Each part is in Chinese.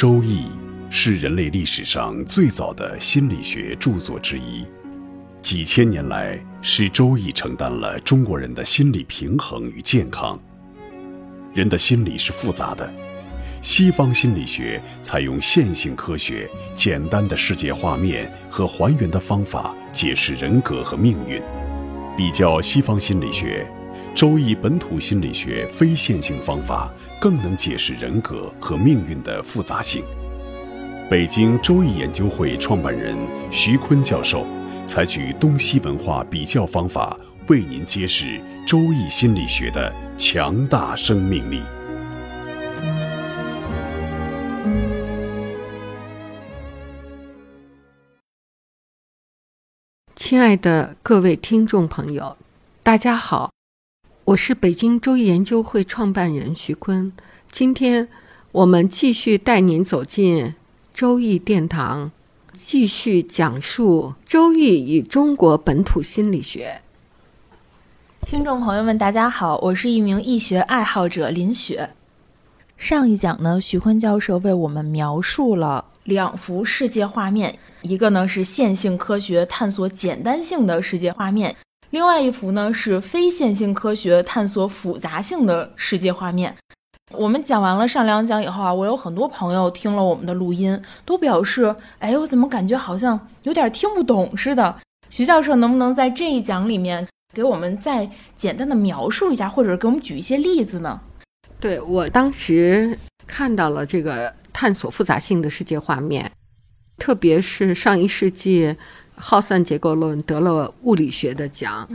周易》是人类历史上最早的心理学著作之一，几千年来，是《周易》承担了中国人的心理平衡与健康。人的心理是复杂的，西方心理学采用线性科学、简单的世界画面和还原的方法解释人格和命运。比较西方心理学。周易本土心理学非线性方法更能解释人格和命运的复杂性。北京周易研究会创办人徐坤教授采取东西文化比较方法，为您揭示周易心理学的强大生命力。亲爱的各位听众朋友，大家好。我是北京周易研究会创办人徐坤，今天我们继续带您走进周易殿堂，继续讲述周易与中国本土心理学。听众朋友们，大家好，我是一名易学爱好者林雪。上一讲呢，徐坤教授为我们描述了两幅世界画面，一个呢是线性科学探索简单性的世界画面。另外一幅呢是非线性科学探索复杂性的世界画面。我们讲完了上两讲以后啊，我有很多朋友听了我们的录音，都表示：“哎，我怎么感觉好像有点听不懂似的？”徐教授能不能在这一讲里面给我们再简单的描述一下，或者给我们举一些例子呢？对我当时看到了这个探索复杂性的世界画面，特别是上一世纪。耗散结构论得了物理学的奖，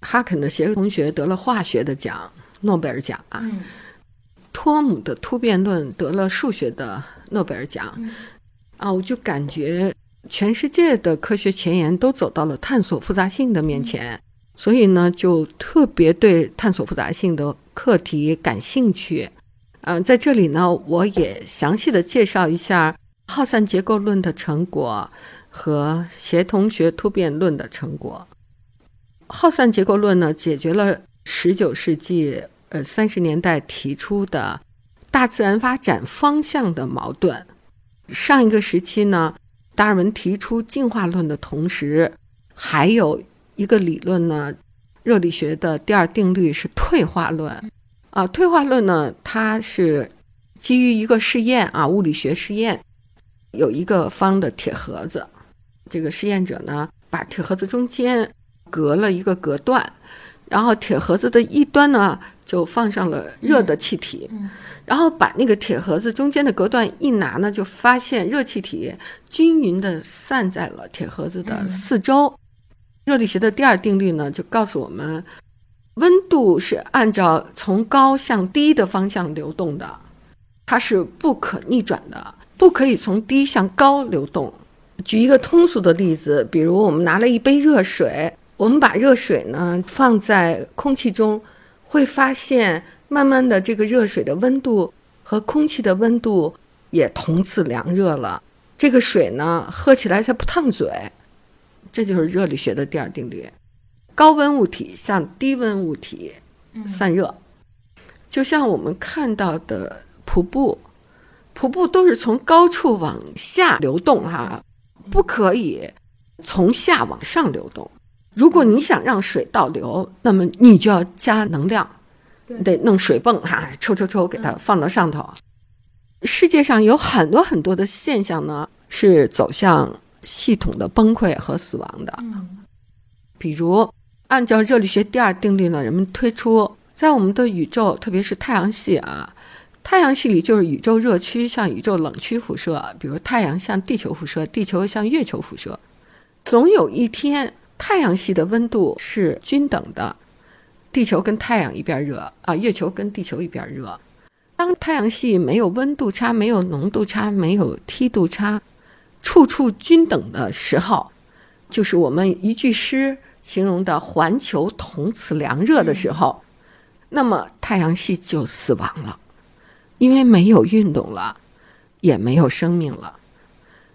哈肯的协同学得了化学的奖，诺贝尔奖啊。托姆的突变论得了数学的诺贝尔奖，啊，我就感觉全世界的科学前沿都走到了探索复杂性的面前，所以呢，就特别对探索复杂性的课题感兴趣。嗯，在这里呢，我也详细的介绍一下耗散结构论的成果。和协同学突变论的成果，耗散结构论呢，解决了十九世纪呃三十年代提出的大自然发展方向的矛盾。上一个时期呢，达尔文提出进化论的同时，还有一个理论呢，热力学的第二定律是退化论。啊，退化论呢，它是基于一个试验啊，物理学试验，有一个方的铁盒子。这个实验者呢，把铁盒子中间隔了一个隔断，然后铁盒子的一端呢就放上了热的气体，然后把那个铁盒子中间的隔断一拿呢，就发现热气体均匀的散在了铁盒子的四周。热力学的第二定律呢，就告诉我们，温度是按照从高向低的方向流动的，它是不可逆转的，不可以从低向高流动。举一个通俗的例子，比如我们拿了一杯热水，我们把热水呢放在空气中，会发现慢慢的这个热水的温度和空气的温度也同次凉热了，这个水呢喝起来才不烫嘴。这就是热力学的第二定律：高温物体向低温物体散热，就像我们看到的瀑布，瀑布都是从高处往下流动哈。不可以从下往上流动。如果你想让水倒流，那么你就要加能量，得弄水泵哈，抽抽抽给它放到上头。世界上有很多很多的现象呢，是走向系统的崩溃和死亡的。比如，按照热力学第二定律呢，人们推出在我们的宇宙，特别是太阳系啊。太阳系里就是宇宙热区向宇宙冷区辐射，比如太阳向地球辐射，地球向月球辐射。总有一天，太阳系的温度是均等的，地球跟太阳一边热啊，月球跟地球一边热。当太阳系没有温度差、没有浓度差、没有梯度差，处处均等的时候，就是我们一句诗形容的“环球同此凉热”的时候，那么太阳系就死亡了。因为没有运动了，也没有生命了，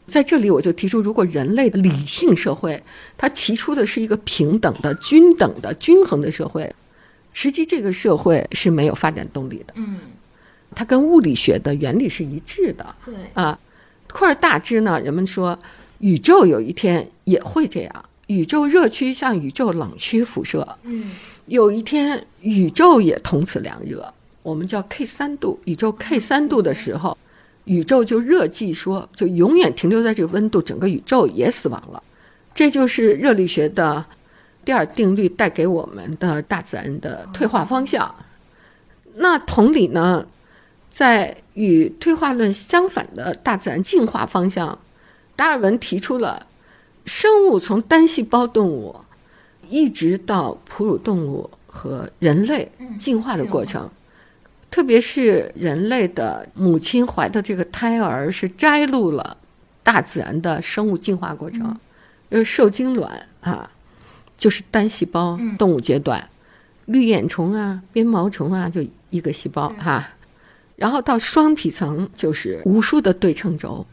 在这里我就提出，如果人类的理性社会，它提出的是一个平等的、均等的、均衡的社会，实际这个社会是没有发展动力的。嗯，它跟物理学的原理是一致的。对。啊，扩而大之呢，人们说宇宙有一天也会这样，宇宙热区向宇宙冷区辐射，嗯。有一天宇宙也同此凉热，我们叫 K 三度，宇宙 K 三度的时候，宇宙就热寂说，就永远停留在这个温度，整个宇宙也死亡了。这就是热力学的第二定律带给我们的大自然的退化方向。那同理呢，在与退化论相反的大自然进化方向，达尔文提出了生物从单细胞动物一直到哺乳动物和人类进化的过程。特别是人类的母亲怀的这个胎儿是摘录了大自然的生物进化过程，因为受精卵啊，就是单细胞动物阶段，绿眼虫啊、鞭毛虫啊，就一个细胞哈、然后到双皮层就是无数的对称轴。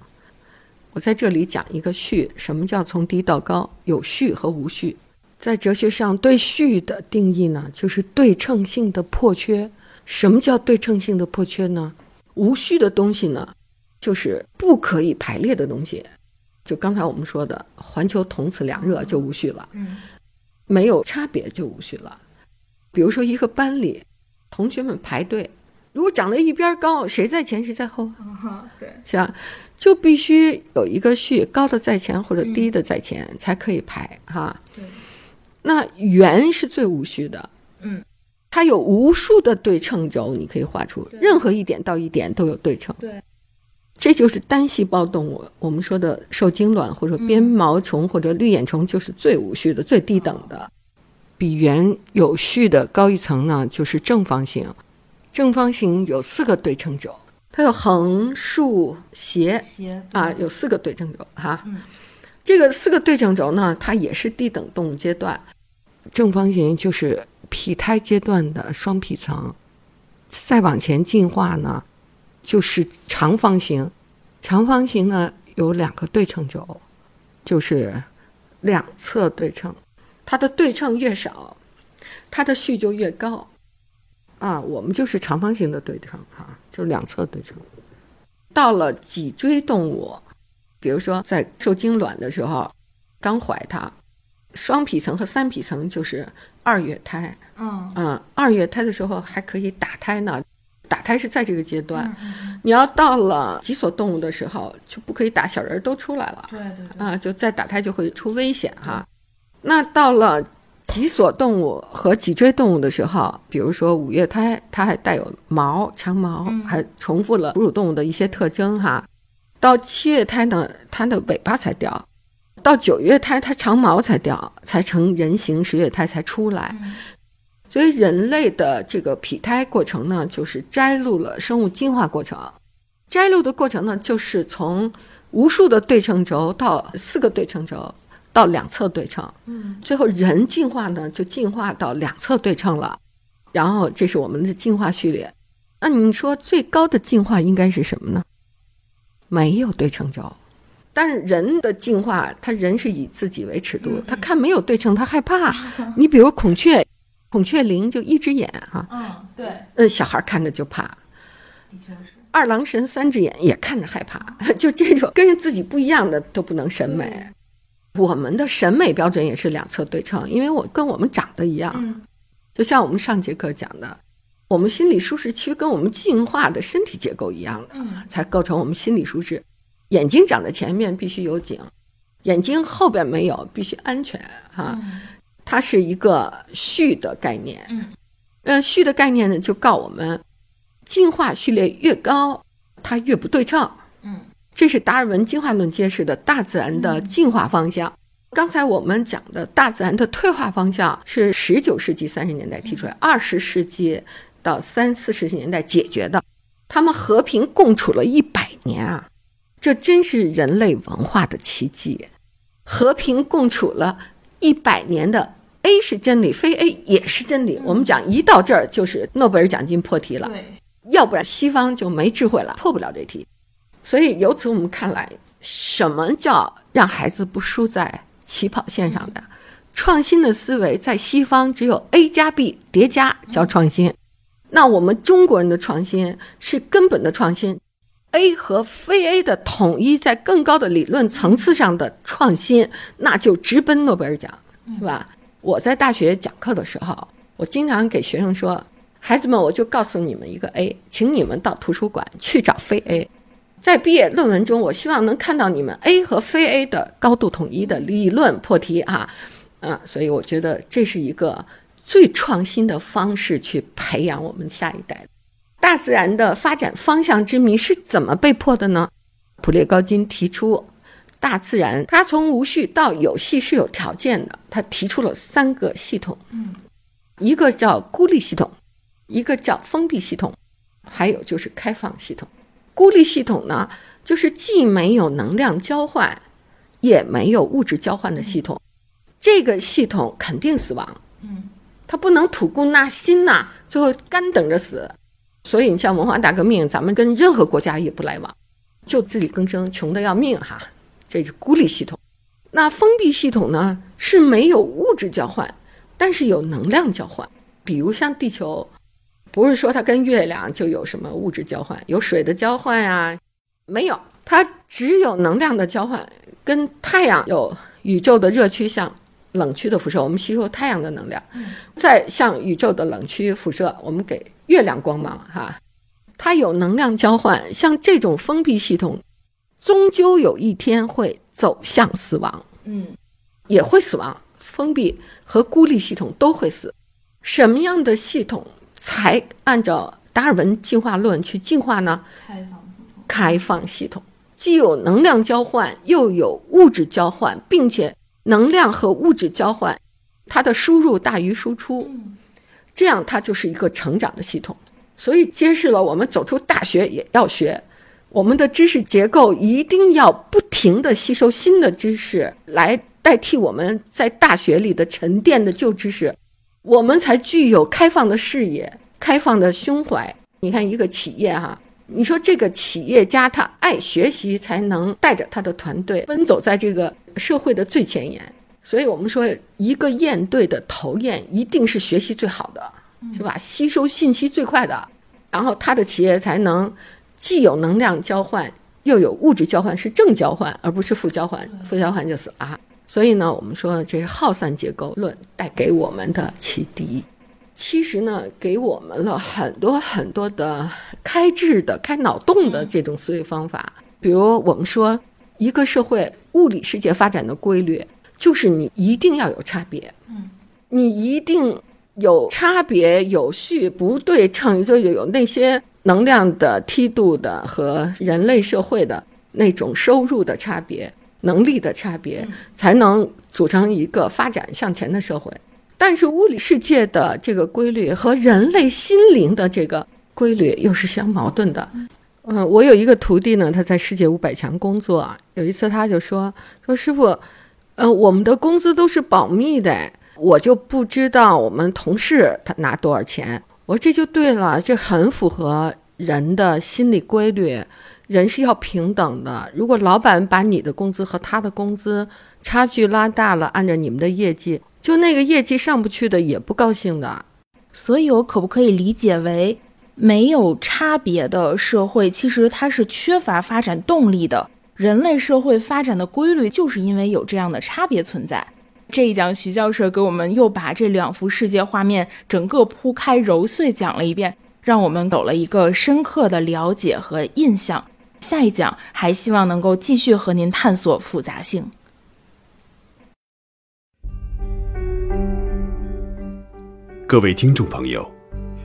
我在这里讲一个序，什么叫从低到高？有序和无序。在哲学上，对序的定义呢，就是对称性的破缺。什么叫对称性的破缺呢？无序的东西呢，就是不可以排列的东西。就刚才我们说的，环球同此凉热就无序了。嗯没有差别就无序了。比如说一个班里，同学们排队，如果长得一边高，谁在前谁在后，对是吧？就必须有一个序，高的在前或者低的在前、才可以排哈。对那圆是最无序的，嗯，它有无数的对称轴，你可以画出，任何一点到一点都有对称。对，这就是单细胞动物，我们说的受精卵或者鞭毛虫或者绿眼虫，就是最无序的、最低等的。比圆有序的高一层呢，就是正方形。正方形有四个对称轴，它有横、竖、斜斜啊，有四个对称轴哈。嗯这个四个对称轴呢，它也是低等动物阶段。正方形就是胚胎阶段的双皮层，再往前进化呢，就是长方形。长方形呢有两个对称轴，就是两侧对称。它的对称越少，它的序就越高。啊，我们就是长方形的对称哈、就是两侧对称。到了脊椎动物，比如说在受精卵的时候，刚怀它，双皮层和三皮层就是二月胎。嗯嗯，二月胎的时候还可以打胎呢，打胎是在这个阶段。嗯你要到了脊索动物的时候，就不可以打，小人儿都出来了对对对啊，就再打胎就会出危险哈。那到了脊索动物和脊椎动物的时候，比如说五月胎，它还带有毛、长毛，还重复了哺乳动物的一些特征哈。到七月胎呢，它的尾巴才掉；到九月胎，它长毛才掉，才成人形；十月胎才出来。所以人类的这个胚胎过程呢，就是摘录了生物进化过程。摘录的过程呢，就是从无数的对称轴到四个对称轴，到两侧对称。嗯最后人进化呢，就进化到两侧对称了。然后这是我们的进化序列。那你说最高的进化应该是什么呢？没有对称轴。但是人的进化，他人是以自己为尺度，他看没有对称，他害怕。你比如孔雀，孔雀翎就一只眼哈、嗯对，嗯，小孩看着就怕。的确是。二郎神三只眼也看着害怕，就这种跟自己不一样的都不能审美。我们的审美标准也是两侧对称，因为我跟我们长得一样，嗯。就像我们上节课讲的，我们心理舒适区跟我们进化的身体结构一样的，嗯。才构成我们心理舒适。眼睛长在前面必须有景，眼睛后边没有必须安全哈、它是一个序的概念。嗯，呃，序的概念呢，就告我们，进化序列越高，它越不对称。嗯，这是达尔文进化论揭示的大自然的进化方向。刚才我们讲的大自然的退化方向是十九世纪三十年代提出来，二十世纪到三四十年代解决的。他们和平共处了一百年啊，这真是人类文化的奇迹。和平共处了一百年的 A 是真理，非 A 也是真理。我们讲一到这儿就是诺贝尔奖金破题了，对，要不然西方就没智慧了，破不了这题。所以由此我们看来，什么叫让孩子不输在起跑线上的？创新的思维在西方只有 A 加 B 叠加叫创新，那我们中国人的创新是根本的创新，A 和非 A 的统一，在更高的理论层次上的创新，那就直奔诺贝尔奖，是吧？我在大学讲课的时候，我经常给学生说：“孩子们，我就告诉你们一个 A，请你们到图书馆去找非 A。”在毕业论文中，我希望能看到你们 A 和非 A 的高度统一的理论破题啊，嗯，所以我觉得这是一个最创新的方式去培养我们下一代。大自然的发展方向之谜是怎么被破的呢？普列高金提出，大自然它从无序到有序是有条件的，他提出了三个系统，嗯，一个叫孤立系统，一个叫封闭系统，还有就是开放系统。孤立系统呢，就是既没有能量交换，也没有物质交换的系统。这个系统肯定死亡。嗯，它不能吐故纳新呐，最后干等着死。所以你像文化大革命，咱们跟任何国家也不来往，就自力更生，穷的要命哈。这是孤立系统。那封闭系统呢，是没有物质交换，但是有能量交换。比如像地球。不是说它跟月亮就有什么物质交换，有水的交换呀？没有，它只有能量的交换。跟太阳有宇宙的热趋向冷区的辐射，我们吸收太阳的能量，再向宇宙的冷区辐射，我们给月亮光芒哈。它有能量交换，像这种封闭系统，终究有一天会走向死亡。嗯，也会死亡。封闭和孤立系统都会死。什么样的系统？才按照达尔文进化论去进化呢？开放系统，开放系统既有能量交换，又有物质交换，并且能量和物质交换，它的输入大于输出，这样它就是一个成长的系统。所以揭示了我们走出大学也要学，我们的知识结构一定要不停地吸收新的知识，来代替我们在大学里的沉淀的旧知识。我们才具有开放的视野、开放的胸怀。你看，一个企业哈，你说这个企业家他爱学习，才能带着他的团队奔走在这个社会的最前沿。所以我们说，一个雁队的头雁一定是学习最好的，是吧？吸收信息最快的，然后他的企业才能既有能量交换，又有物质交换，是正交换，而不是负交换。负交换就死了。所以呢，我们说这是耗散结构论带给我们的启迪，其实呢，给我们了很多很多的开智的、开脑洞的这种思维方法。比如，我们说一个社会物理世界发展的规律，就是你一定要有差别，嗯，你一定有差别、有序、不对称，就有那些能量的梯度的和人类社会的那种收入的差别。能力的差别才能组成一个发展向前的社会，但是物理世界的这个规律和人类心灵的这个规律又是相矛盾的。嗯，我有一个徒弟呢，他在世界五百强工作，有一次他就说说师傅，呃，我们的工资都是保密的，我就不知道我们同事他拿多少钱。我说这就对了，这很符合人的心理规律。人是要平等的。如果老板把你的工资和他的工资差距拉大了，按照你们的业绩，就那个业绩上不去的也不高兴的。所以，我可不可以理解为，没有差别的社会其实它是缺乏发展动力的？人类社会发展的规律就是因为有这样的差别存在。这一讲，徐教授给我们又把这两幅世界画面整个铺开揉碎讲了一遍，让我们有了一个深刻的了解和印象。下一讲还希望能够继续和您探索复杂性。各位听众朋友，